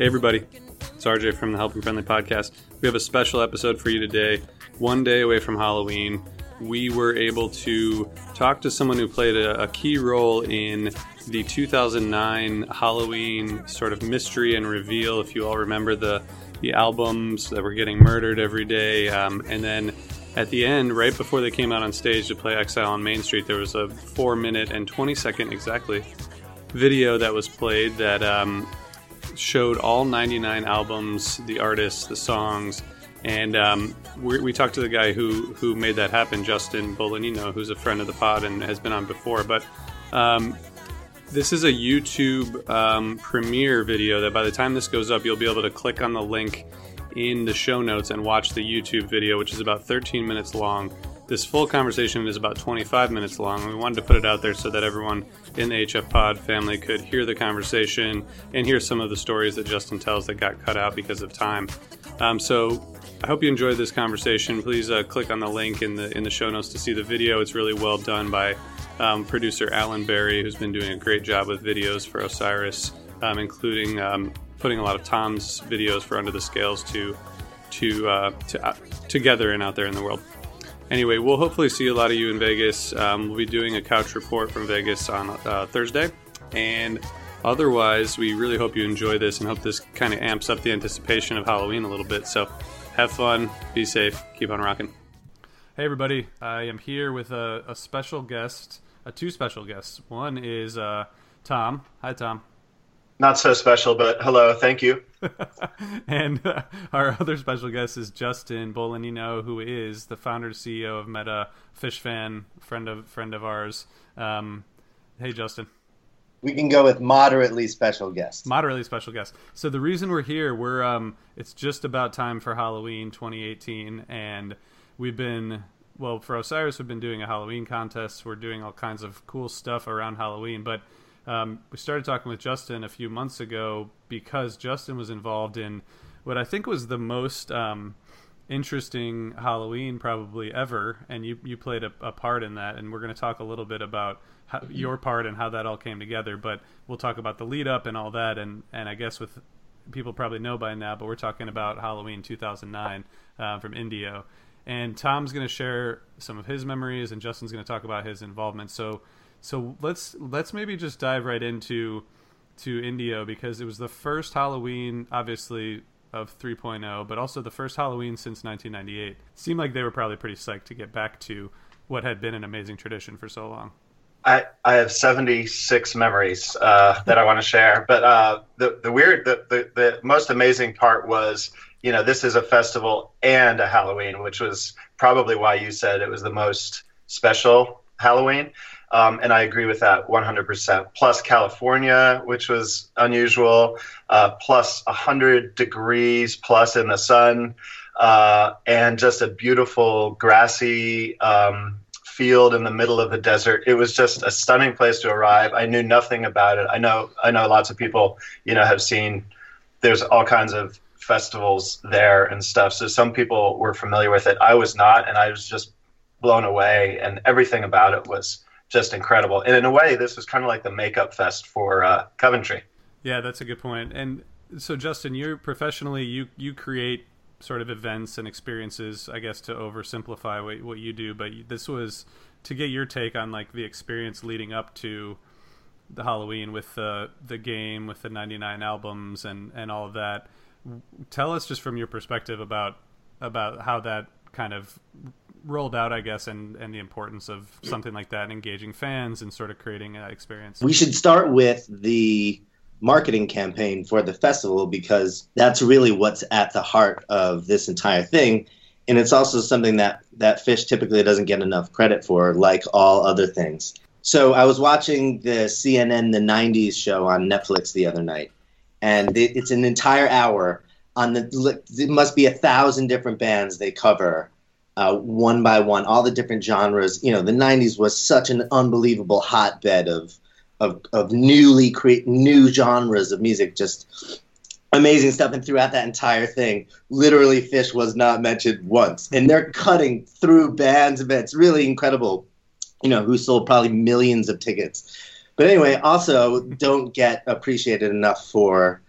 Hey, everybody. It's RJ from the Helping Friendly Podcast. We have a special episode for you today. One day away from Halloween, we were able to talk to someone who played a, a key role in the 2009 Halloween sort of mystery and reveal. If you all remember the, the albums that were getting murdered every day. Um, and then at the end, right before they came out on stage to play Exile on Main Street, there was a four minute and 20 second exactly video that was played that um, showed all 99 albums, the artists, the songs, And um, we, we talked to the guy who who made that happen, Justin Bolognino, who's a friend of the pod and has been on before. But um, this is a YouTube um, premiere video that by the time this goes up, you'll be able to click on the link in the show notes and watch the YouTube video, which is about 13 minutes long. This full conversation is about 25 minutes long. We wanted to put it out there so that everyone in the HF Pod family could hear the conversation and hear some of the stories that Justin tells that got cut out because of time. Um, so I hope you enjoyed this conversation. Please uh, click on the link in the in the show notes to see the video. It's really well done by um, producer Alan Berry, who's been doing a great job with videos for Osiris, um, including um, putting a lot of Tom's videos for Under the Scales to to uh, to uh, together and out there in the world. Anyway, we'll hopefully see a lot of you in Vegas. Um, we'll be doing a couch report from Vegas on uh, Thursday, and otherwise, we really hope you enjoy this and hope this kind of amps up the anticipation of Halloween a little bit. So, have fun, be safe, keep on rocking. Hey, everybody! I am here with a, a special guest, uh, two special guests. One is uh, Tom. Hi, Tom. Not so special, but hello, thank you. and uh, our other special guest is Justin Bolognino, who is the founder CEO of Meta, Phish fan, friend of friend of ours. Um, hey, Justin. We can go with moderately special guest. Moderately special guest. So the reason we're here, we're um, it's just about time for Halloween 2018, and we've been well for Osiris. We've been doing a Halloween contest. We're doing all kinds of cool stuff around Halloween, but um, we started talking with Justin a few months ago because Justin was involved in what I think was the most um, interesting Halloween probably ever, and you you played a, a part in that, and we're going to talk a little bit about how, your part and how that all came together. But we'll talk about the lead up and all that, and and I guess with people probably know by now, but we're talking about Halloween 2009 uh, from Indio, and Tom's going to share some of his memories, and Justin's going to talk about his involvement. So so let's let's maybe just dive right into to Indio because it was the first Halloween, obviously of 3.0, but also the first Halloween since 1998. Seemed like they were probably pretty psyched to get back to what had been an amazing tradition for so long. I, I have 76 memories uh, that I want to share, but uh, the the weird the, the the most amazing part was you know this is a festival and a Halloween, which was probably why you said it was the most special Halloween. Um, and I agree with that 100%. Plus California, which was unusual, uh, plus 100 degrees plus in the sun, uh, and just a beautiful grassy um, field in the middle of the desert. It was just a stunning place to arrive. I knew nothing about it. I know I know lots of people, you know, have seen. There's all kinds of festivals there and stuff. So some people were familiar with it. I was not, and I was just blown away. And everything about it was just incredible. And in a way, this was kind of like the makeup fest for uh, Coventry. Yeah, that's a good point. And so, Justin, you're professionally you you create sort of events and experiences. I guess to oversimplify what what you do, but this was to get your take on like the experience leading up to the Halloween with the the game, with the '99 albums, and and all of that. Tell us just from your perspective about about how that kind of rolled out, I guess, and and the importance of something like that, and engaging fans and sort of creating an experience. We should start with the marketing campaign for the festival because that's really what's at the heart of this entire thing. And it's also something that, that Phish typically doesn't get enough credit for, like all other things. So I was watching the CNN The 90s show on Netflix the other night, and it's an entire hour on the, it must be a thousand different bands they cover uh, one by one, all the different genres. You know, the '90s was such an unbelievable hotbed of of, of newly create new genres of music, just amazing stuff. And throughout that entire thing, literally, Phish was not mentioned once, and they're cutting through bands. It's really incredible. You know, who sold probably millions of tickets. But anyway, also don't get appreciated enough for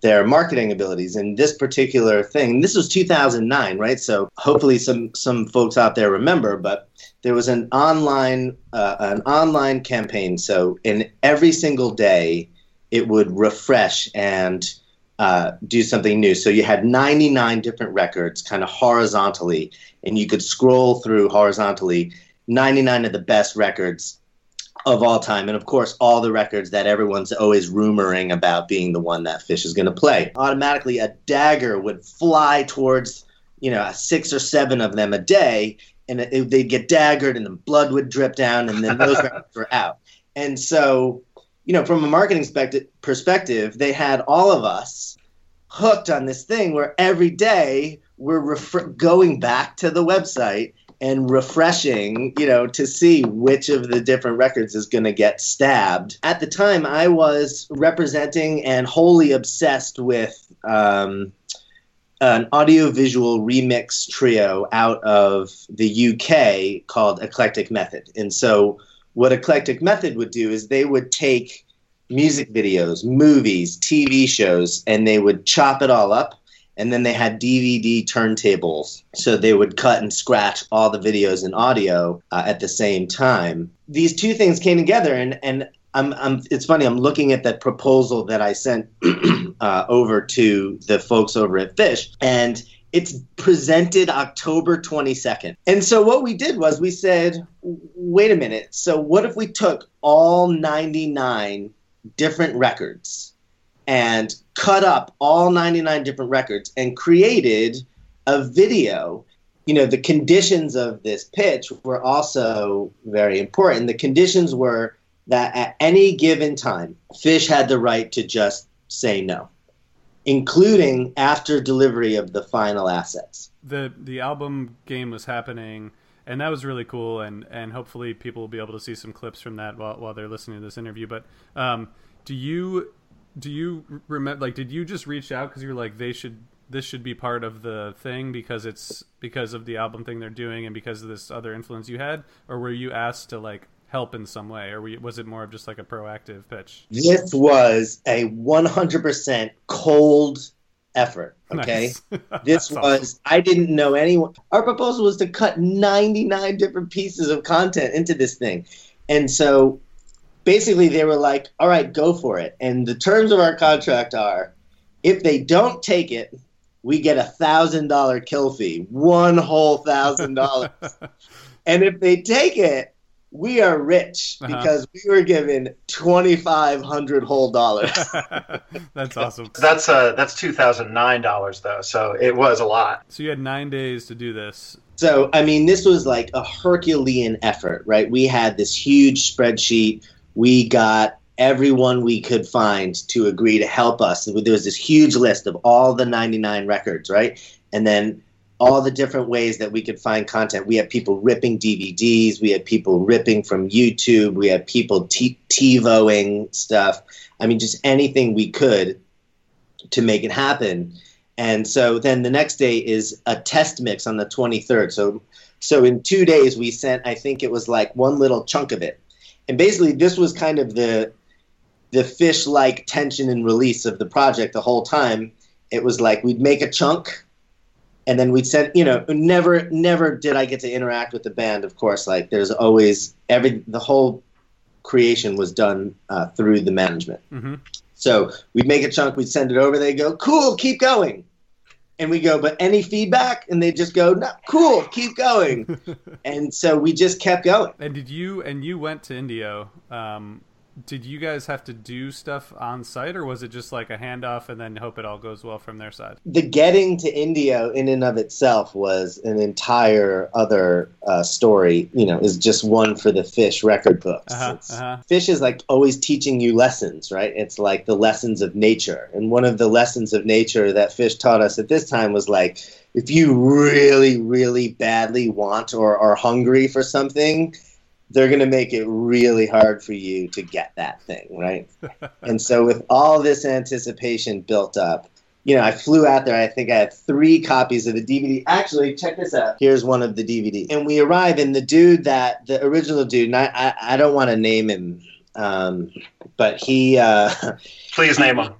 their marketing abilities in this particular thing. This was 2009, right? So hopefully some some folks out there remember, but there was an online uh, an online campaign. So in every single day, it would refresh and uh, do something new. So you had 99 different records, kind of horizontally, and you could scroll through horizontally 99 of the best records of all time. And of course, all the records that everyone's always rumoring about being the one that Phish is going to play. Automatically, a dagger would fly towards you know, six or seven of them a day, and it, they'd get daggered, and the blood would drip down, and then those records were out. And so, you know, from a marketing spect- perspective, they had all of us hooked on this thing where every day we're ref- going back to the website and refreshing, you know, to see which of the different records is going to get stabbed. At the time, I was representing and wholly obsessed with um, an audiovisual remix trio out of the UK called Eclectic Method. And so, what Eclectic Method would do is they would take music videos, movies, TV shows, and they would chop it all up and then they had DVD turntables. So they would cut and scratch all the videos and audio uh, at the same time. These two things came together, and, and I'm, I'm, it's funny, I'm looking at that proposal that I sent uh, over to the folks over at Phish, and it's presented October 22nd. And so what we did was we said, wait a minute, so what if we took all 99 different records and cut up all 99 different records and created a video. You know, the conditions of this pitch were also very important. The conditions were that at any given time, Phish had the right to just say no, including after delivery of the final assets. The the album game was happening and that was really cool and and hopefully people will be able to see some clips from that while while they're listening to this interview but um, do you do you remember like did you just reach out because you're like they should this should be part of the thing because it's because of the album thing they're doing and because of this other influence you had? Or were you asked to like help in some way? Or was it more of just like a proactive pitch? This was a 100% cold effort okay? Nice. this was awesome. i didn't know anyone our proposal was to cut 99 different pieces of content into this thing. And so basically they were like, all right, go for it. And the terms of our contract are if they don't take it, we get a thousand dollar kill fee, one whole thousand dollars. and if they take it, we are rich uh-huh. because we were given twenty five hundred whole dollars. that's awesome. That's uh that's two thousand nine dollars though, so it was a lot. So you had nine days to do this. So I mean, this was like a Herculean effort, right? We had this huge spreadsheet we got everyone we could find to agree to help us. There was this huge list of all the 99 records, right? And then all the different ways that we could find content. We had people ripping DVDs, we had people ripping from YouTube, we had people t- TiVoing stuff. I mean, just anything we could to make it happen. And so then the next day is a test mix on the 23rd. So so in 2 days we sent I think it was like one little chunk of it and basically this was kind of the the Phish like tension and release of the project the whole time. It was like we'd make a chunk and then we'd send you know never never did I get to interact with the band of course like there's always every the whole creation was done uh, through the management. Mm-hmm. So we'd make a chunk, we'd send it over, they go, cool, keep going and we go, but any feedback? And they just go, no, cool, keep going. and so we just kept going. And did you and you went to Indio? Um, did you guys have to do stuff on site or was it just like a handoff and then hope it all goes well from their side? The getting to indio in and of itself was an entire other uh, story you know is just one for the Phish record books. Uh-huh, uh-huh. Phish is like always teaching you lessons right? It's like the lessons of nature. And one of the lessons of nature that Phish taught us at this time was like if you really really badly want or are hungry for something they're going to make it really hard for you to get that thing, right? and so, with all this anticipation built up, you know, I flew out there. I think I had three copies of the DVD. Actually, check this out. Here's one of the DVD. And we arrive, and the dude that, the original dude, and I, I, I don't want to name him, um, but he. Uh, Please name him.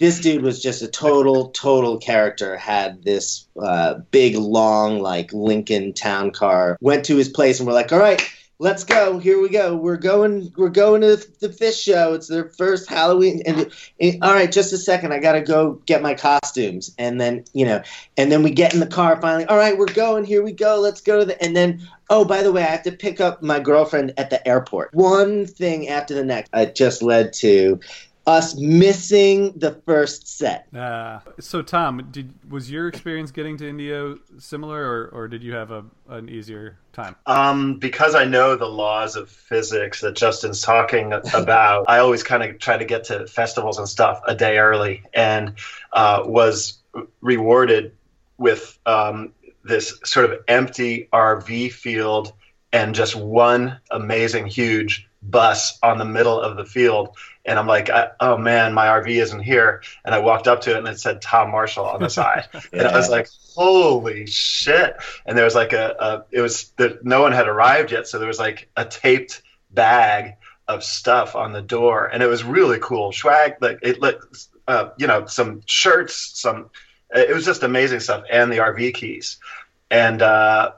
This dude was just a total, total character. Had this uh, big, long, like Lincoln town car. Went to his place, and we're like, all right let's go. Here we go. We're going. We're going to the Phish show. It's their first Halloween. And, and, all right, just a second. I gotta go get my costumes. And then you know, and then we get in the car. Finally, all right, we're going. Here we go. Let's go to the. And then oh, by the way, I have to pick up my girlfriend at the airport. One thing after the next. It just led to us missing the first set. Uh, so, Tom, did was your experience getting to Indio similar, or, or did you have a, an easier time? Um, because I know the laws of physics that Justin's talking about, I always kind of try to get to festivals and stuff a day early, and uh, was rewarded with um, this sort of empty RV field and just one amazing huge bus on the middle of the field. And I'm like, I, oh man, my RV isn't here. And I walked up to it and it said Tom Marshall on the side. yeah. And I was like, holy shit. And there was like a, a it was that no one had arrived yet. So there was like a taped bag of stuff on the door. And it was really cool. Swag, like it, looked, uh, you know, some shirts, some, it was just amazing stuff. And the RV keys. And, uh,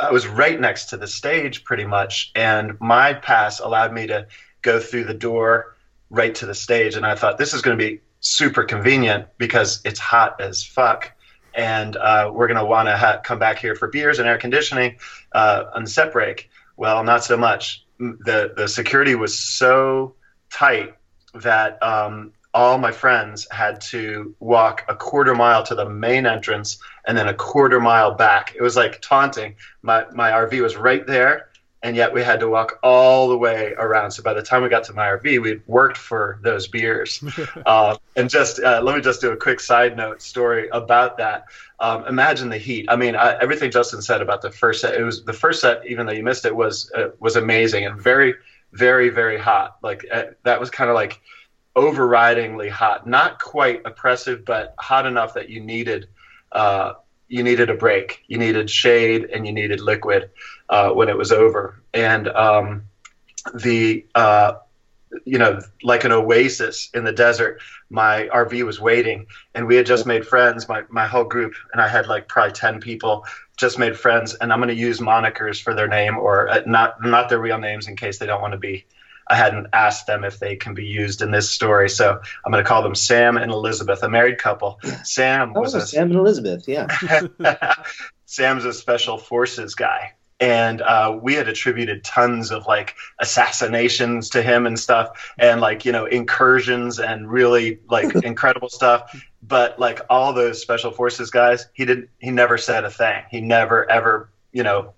I was right next to the stage pretty much, and my pass allowed me to go through the door right to the stage. And I thought this is going to be super convenient because it's hot as fuck, and uh, we're going to want to ha- come back here for beers and air conditioning uh, on the set break. Well, not so much. The the security was so tight that um, all my friends had to walk a quarter mile to the main entrance and then a quarter mile back. It was like taunting. My my RV was right there, and yet we had to walk all the way around. So by the time we got to my RV, we'd worked for those beers. uh, and just uh, let me just do a quick side note story about that. Um, imagine the heat. I mean, I, everything Justin said about the first set. It was the first set, even though you missed it, was uh, was amazing and very, very, very hot. Like uh, that was kind of like overridingly hot, not quite oppressive, but hot enough that you needed uh, you needed a break, you needed shade, and you needed liquid uh, when it was over. And um, the uh, you know, like an oasis in the desert, my RV was waiting, and we had just made friends. My my whole group, and I had like probably ten people, just made friends. And I'm going to use monikers for their name or uh, not not their real names in case they don't want to be I hadn't asked them if they can be used in this story. So I'm going to call them Sam and Elizabeth, a married couple. Sam oh, was a, Sam and Elizabeth, yeah. Sam's a special forces guy. And uh, we had attributed tons of like assassinations to him and stuff, and like, you know, incursions and really like incredible stuff. But like all those special forces guys, he didn't, he never said a thing. He never, ever, you know,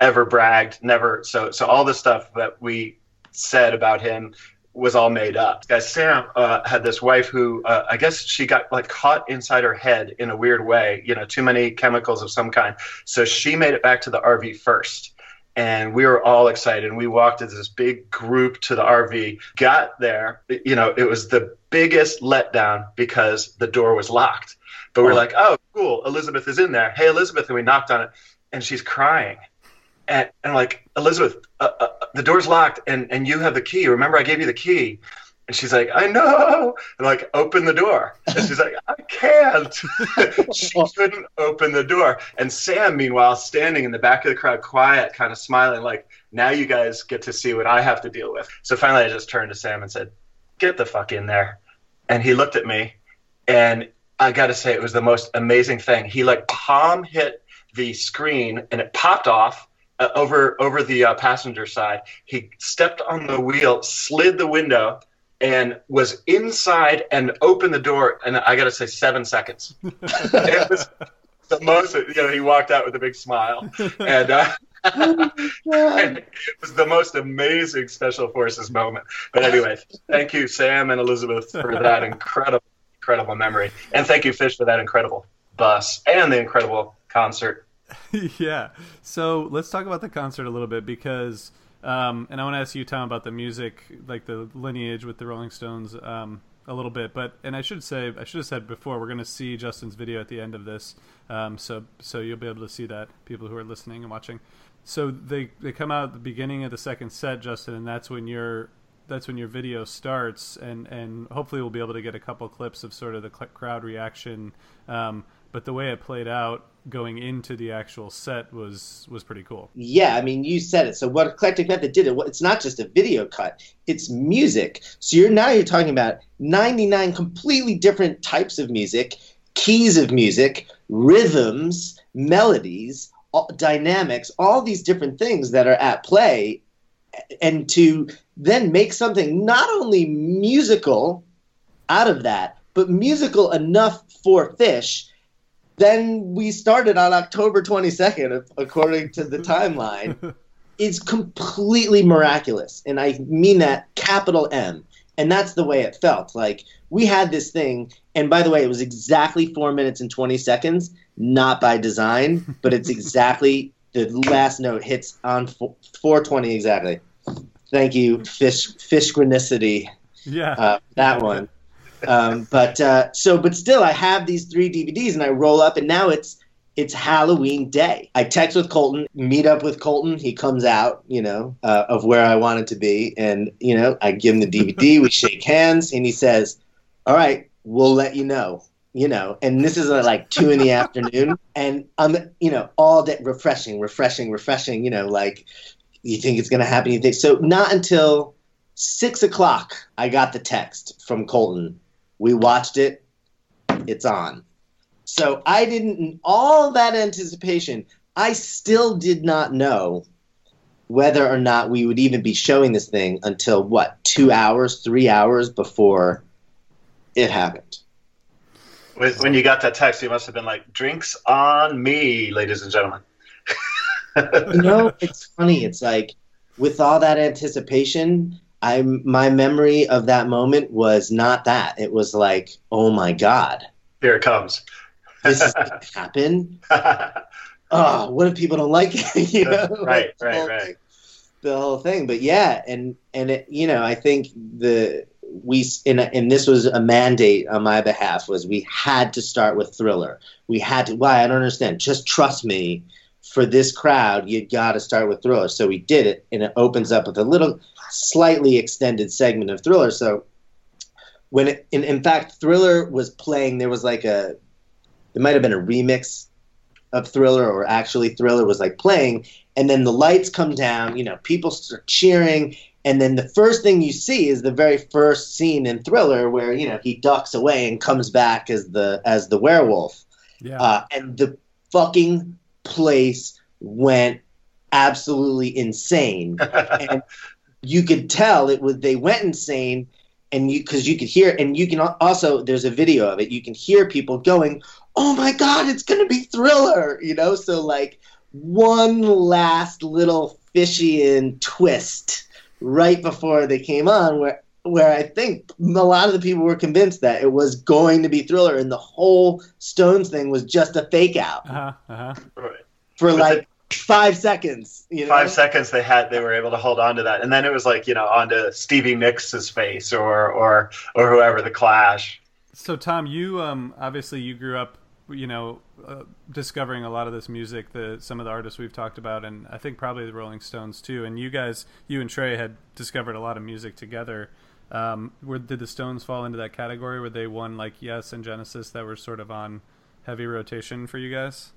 ever bragged, never. So, so all the stuff that we said about him was all made up. Guys, Sam uh, had this wife who uh, I guess she got like caught inside her head in a weird way, you know, too many chemicals of some kind. So she made it back to the RV first. And we were all excited. And we walked as this big group to the RV, got there. You know, it was the biggest letdown because the door was locked. But we we're like, oh, cool. Elizabeth is in there. Hey, Elizabeth. And we knocked on it, and she's crying and, and like Elizabeth, uh, uh, the door's locked, and and you have the key. Remember, I gave you the key. And she's like, I know. And like, open the door. And she's like, I can't. she couldn't open the door. And Sam, meanwhile, standing in the back of the crowd, quiet, kind of smiling, like, now you guys get to see what I have to deal with. So finally, I just turned to Sam and said, Get the fuck in there. And he looked at me, and I got to say, it was the most amazing thing. He like palm hit the screen, and it popped off uh, over over the uh, passenger side. He stepped on the wheel, slid the window, and was inside and opened the door. And I got to say, seven seconds. it was the most. You know, he walked out with a big smile, and. Uh, and it was the most amazing special forces moment. But anyway, thank you, Sam and Elizabeth, for that incredible, incredible memory, and thank you, Phish, for that incredible bus and the incredible concert. yeah. So let's talk about the concert a little bit because, um, and I want to ask you, Tom, about the music, like the lineage with the Rolling Stones, um, a little bit. But and I should say, I should have said before, we're going to see Justin's video at the end of this, um, so so you'll be able to see that people who are listening and watching. So they they come out at the beginning of the second set, Justin, and that's when your that's when your video starts, and and hopefully we'll be able to get a couple clips of sort of the crowd reaction. Um, but the way it played out going into the actual set was was pretty cool. Yeah, I mean, you said it. So what Eclectic Method did it? It's not just a video cut; it's music. So you're now you're talking about 99 completely different types of music, keys of music, rhythms, melodies, all, dynamics, all these different things that are at play, and to then make something not only musical out of that, but musical enough for Phish. Then we started on October 22nd, according to the timeline. it's completely miraculous. And I mean that capital M. And that's the way it felt. Like we had this thing, and by the way, it was exactly four minutes and 20 seconds, not by design, but it's exactly the last note hits on 420 exactly. Thank you, Phish fishgranicity. Yeah, uh, that one. Um, but uh, so, but still, I have these three DVDs, and I roll up, and now it's it's Halloween day. I text with Colton, meet up with Colton. He comes out, you know, uh, of where I wanted to be, and you know, I give him the DVD. we shake hands, and he says, "All right, we'll let you know." You know, and this is at like two in the afternoon, and I'm, you know, all that refreshing, refreshing, refreshing. You know, like you think it's going to happen. You think so. Not until six o'clock, I got the text from Colton. We watched it. It's on. So I didn't. All that anticipation. I still did not know whether or not we would even be showing this thing until what two hours, three hours before it happened. When you got that text, you must have been like, "Drinks on me, ladies and gentlemen." you know, it's funny. It's like with all that anticipation, I my memory of that moment was not that. It was like, oh my god, here it comes. this is happen. oh, what if people don't like it? you know, right, right, right. The whole thing, but yeah, and and it, you know, I think the we and, and this was a mandate on my behalf was we had to start with thriller we had to why i don't understand just trust me for this crowd, you got to start with Thriller. So we did it, and it opens up with a little, slightly extended segment of Thriller. So when it, in, in fact, Thriller was playing, there was like a, there might have been a remix of Thriller, or actually Thriller was like playing, and then the lights come down. You know, people start cheering, and then the first thing you see is the very first scene in Thriller where you know he ducks away and comes back as the as the werewolf. Yeah. Uh, and the fucking place went absolutely insane. and you could tell it was they went insane and you because you could hear and you can also there's a video of it. You can hear people going oh my god it's gonna be thriller you know? So like one last little fishy and twist right before they came on where where I think a lot of the people were convinced that it was going to be Thriller, and the whole Stones thing was just a fake out. Uh-huh, uh-huh. for but like the, five seconds. You know? Five seconds they had, they were able to hold on to that, and then it was like you know onto Stevie Nicks' face or or or whoever the Clash. So Tom, you um, obviously you grew up you know, uh, discovering a lot of this music, the some of the artists we've talked about, and I think probably the Rolling Stones too. And you guys, you and Trey had discovered a lot of music together. Um, where did the Stones fall into that category? Were they one like Yes and Genesis that were sort of on heavy rotation for you guys?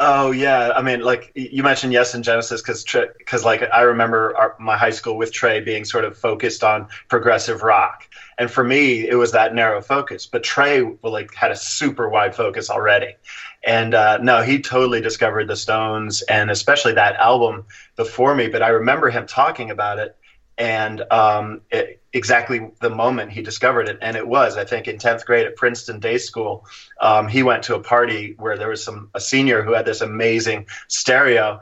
Oh yeah, I mean, like you mentioned Yes in Genesis because because like I remember our, my high school with Trey being sort of focused on progressive rock, and for me it was that narrow focus. But Trey like had a super wide focus already, and uh, no, he totally discovered the Stones and especially that album before me. But I remember him talking about it and um, it, exactly the moment he discovered it. And it was, I think, in 10th grade at Princeton Day School. Um, he went to a party where there was some a senior who had this amazing stereo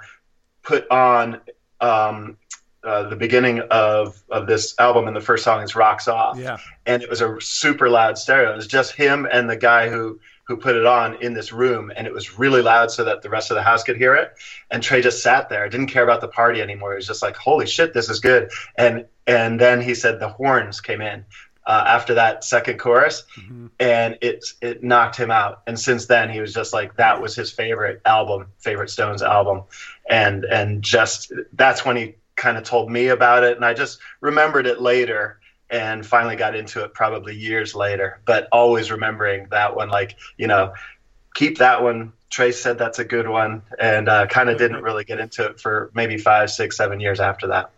put on um, uh, the beginning of, of this album, and the first song is "Rocks Off." Yeah, and it was a super loud stereo. It was just him and the guy who who put it on in this room, and it was really loud so that the rest of the house could hear it. And Trey just sat there, didn't care about the party anymore. He was just like, "Holy shit, this is good!" And and then he said the horns came in uh, after that second chorus, mm-hmm. and it it knocked him out. And since then, he was just like that was his favorite album, favorite Stones album, and and just that's when he kind of told me about it, and I just remembered it later and finally got into it probably years later. But always remembering that one, like you know, keep that one. Trace said that's a good one, and uh, kind of didn't really get into it for maybe five, six, seven years after that.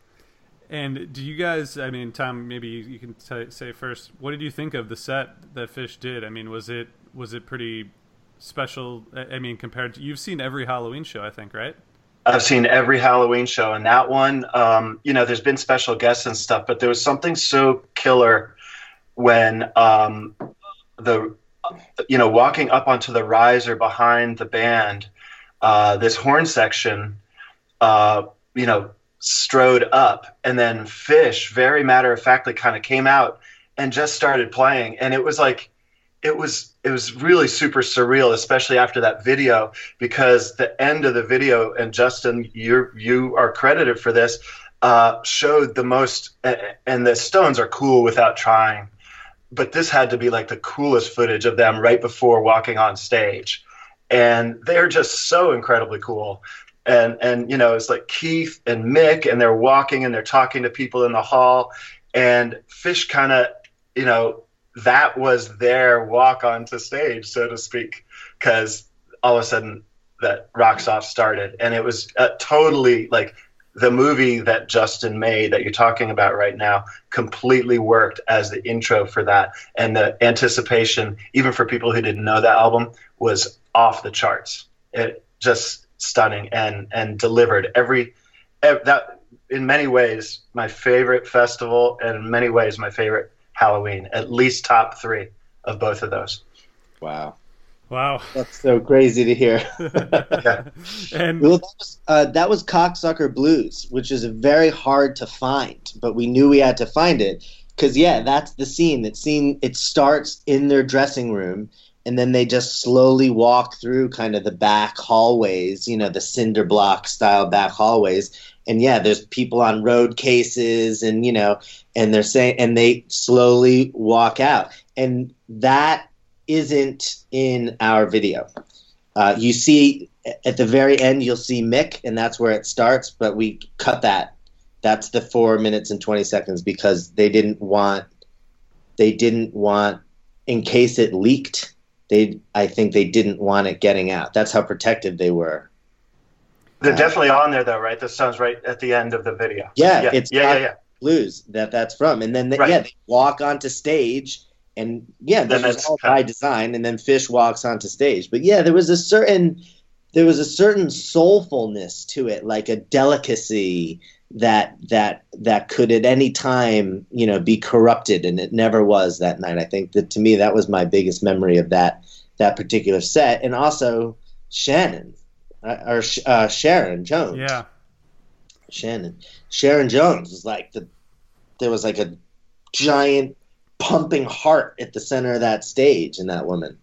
And do you guys? I mean, Tom, maybe you can t- say first. What did you think of the set that Phish did? I mean, was it was it pretty special? I mean, compared to you've seen every Halloween show, I think, right? I've seen every Halloween show, and that one, um, you know, there's been special guests and stuff, but there was something so killer when um, the, you know, walking up onto the riser behind the band, uh, this horn section, uh, you know, strode up, and then Phish, very matter of factly, kind of came out and just started playing, and it was like, it was it was really super surreal, especially after that video, because the end of the video, and Justin, you you are credited for this, uh, showed the most, and the Stones are cool without trying, but this had to be like the coolest footage of them right before walking on stage, and they're just so incredibly cool. And and you know it's like Keith and Mick, and they're walking and they're talking to people in the hall, and Phish kind of you know that was their walk onto stage, so to speak, because all of a sudden that Rocks Off started, and it was uh, totally like the movie that Justin made that you're talking about right now completely worked as the intro for that, and the anticipation, even for people who didn't know that album, was off the charts. It just stunning and and delivered every, every that in many ways my favorite festival, and in many ways my favorite Halloween, at least top three of both of those. Wow. Wow. That's so crazy to hear. yeah. And well, that was, uh, that was Cocksucker Blues, which is very hard to find, but we knew we had to find it because yeah, that's the scene. That scene it starts in their dressing room, and then they just slowly walk through kind of the back hallways, you know, the cinder block style back hallways, and yeah, there's people on road cases, and you know, and they're saying, and they slowly walk out, and that isn't in our video. Uh, you see at the very end, you'll see Mick, and that's where it starts. But we cut that. That's the four minutes and twenty seconds because they didn't want. They didn't want, in case it leaked. They, I think they didn't want it getting out. That's how protective they were. They're definitely on there though, right? This sounds right at the end of the video. Yeah, yeah, it's yeah, yeah, yeah. blues that that's from, and then they, Right. yeah, they walk onto stage, and yeah, this was that's all by design, and then Phish walks onto stage. But yeah, there was a certain there was a certain soulfulness to it, like a delicacy that that that could at any time you know be corrupted, and it never was that night. I think that to me that was my biggest memory of that that particular set, and also Shannon uh, or uh, Sharon Jones. yeah. Shannon. Sharon Jones was like the there was like a giant pumping heart at the center of that stage in that woman.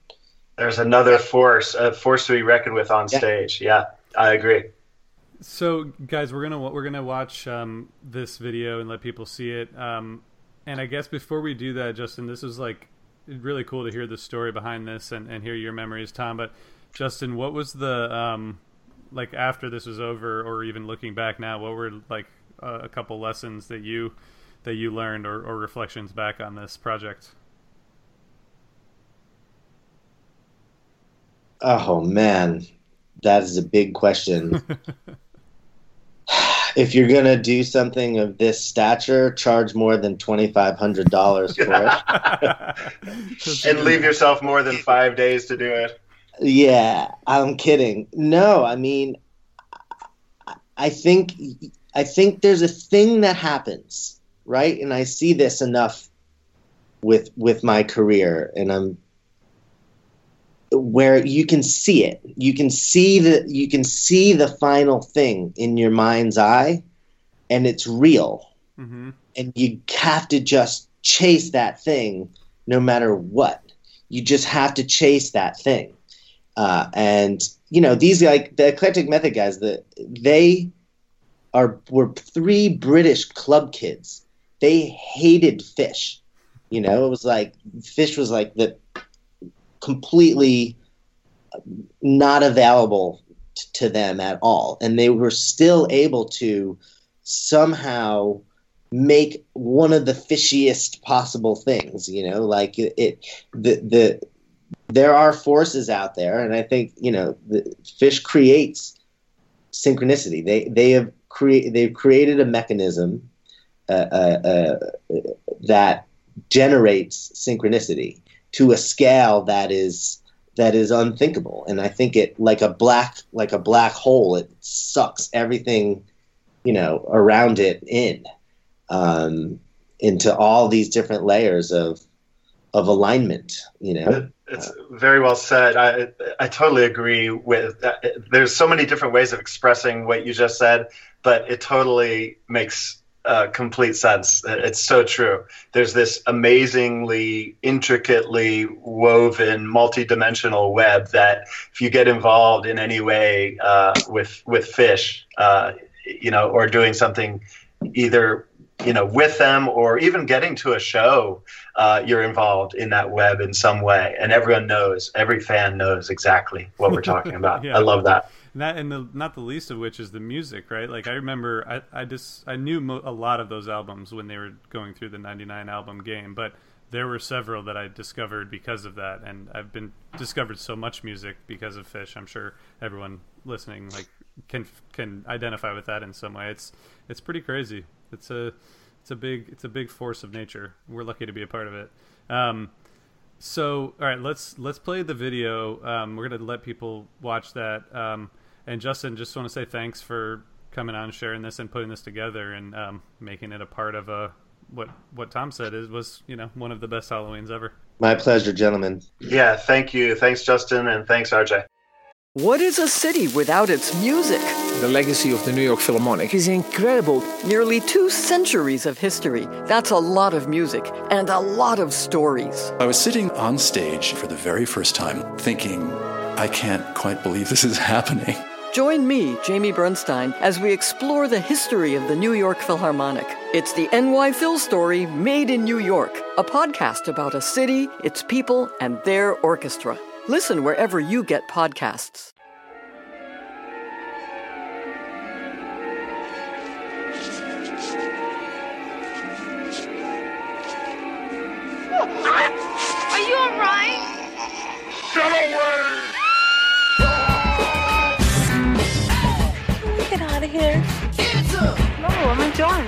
There's another force, a force to be reckoned with on Yeah. stage. Yeah, I agree. So, guys, we're gonna we're gonna watch um, this video and let people see it. Um, and I guess before we do that, Justin, this is like really cool to hear the story behind this and, and hear your memories, Tom. But Justin, what was the um, like after this was over, or even looking back now? What were like uh, a couple lessons that you that you learned, or, or reflections back on this project? Oh man, that is a big question. if you're gonna do something of this stature, charge more than twenty five hundred dollars for it. And leave yourself more than five days to do it. Yeah, I'm kidding. No, I mean, I think I think there's a thing that happens, right? And I see this enough with with my career, and I'm where you can see it. You can see the you can see the final thing in your mind's eye, and it's real hmm and you have to just chase that thing no matter what. You just have to chase that thing. Uh, and you know these like the eclectic method guys, the they are were three British club kids. They hated Phish. You know, it was like Phish was like the completely not available t- to them at all, and they were still able to somehow make one of the fishiest possible things you know like it, it the the there are forces out there and i think you know the Phish creates synchronicity. They they have create they've created a mechanism uh, uh, uh, that generates synchronicity to a scale that is that is unthinkable. And I think it like a black like a black hole, it sucks everything, you know, around it in um, into all these different layers of of alignment. You know, it's very well said. I I totally agree with. That. There's so many different ways of expressing what you just said, but it totally makes uh, complete sense. It's so true. There's this amazingly intricately woven, multi-dimensional web that if you get involved in any way uh, with with Phish, uh, you know, or doing something either you know with them or even getting to a show uh, you're involved in that web in some way and everyone knows every fan knows exactly what we're talking about yeah. i love that that and the, not the least of which is the music right like i remember i, I just i knew mo- a lot of those albums when they were going through the 99 album game but there were several that i discovered because of that and i've been discovered so much music because of Phish. i'm sure everyone listening like can can identify with that in some way it's it's pretty crazy it's a it's a big it's a big force of nature. We're lucky to be a part of it. Um, so all right, let's let's play the video. Um, we're gonna let people watch that. Um, and Justin, just want to say thanks for coming on, sharing this, and putting this together, and um, making it a part of a what what Tom said is was you know one of the best Halloweens ever. My pleasure, gentlemen. Yeah, thank you. Thanks, Justin, and thanks, RJ. What is a city without its music? The legacy of the New York Philharmonic is incredible. Nearly two centuries of history. That's a lot of music and a lot of stories. I was sitting on stage for the very first time thinking, I can't quite believe this is happening. Join me, Jamie Bernstein, as we explore the history of the New York Philharmonic. It's the NY Phil story made in New York, a podcast about a city, its people, and their orchestra. Listen wherever you get podcasts. Are you alright? Get away! Here. No, I'm enjoying.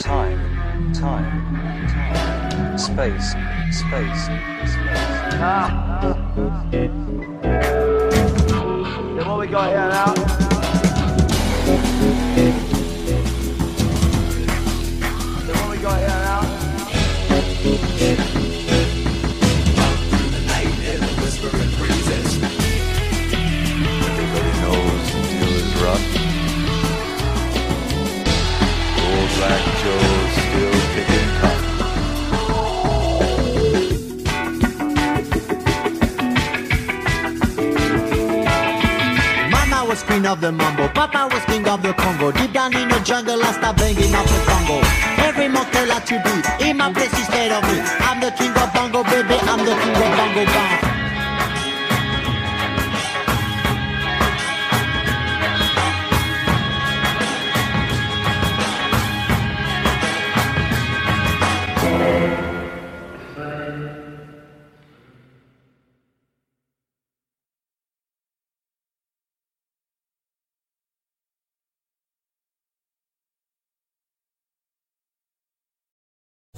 Time, time, time. Space, space, space. Ah. Then what we got here now? Queen of the mambo, Papa was king of the Congo. Deep down in the jungle, I start banging up the Congo. Every motel I to beat, in my place scared of me. I'm the king of bongo, baby, I'm the king of bongo bong.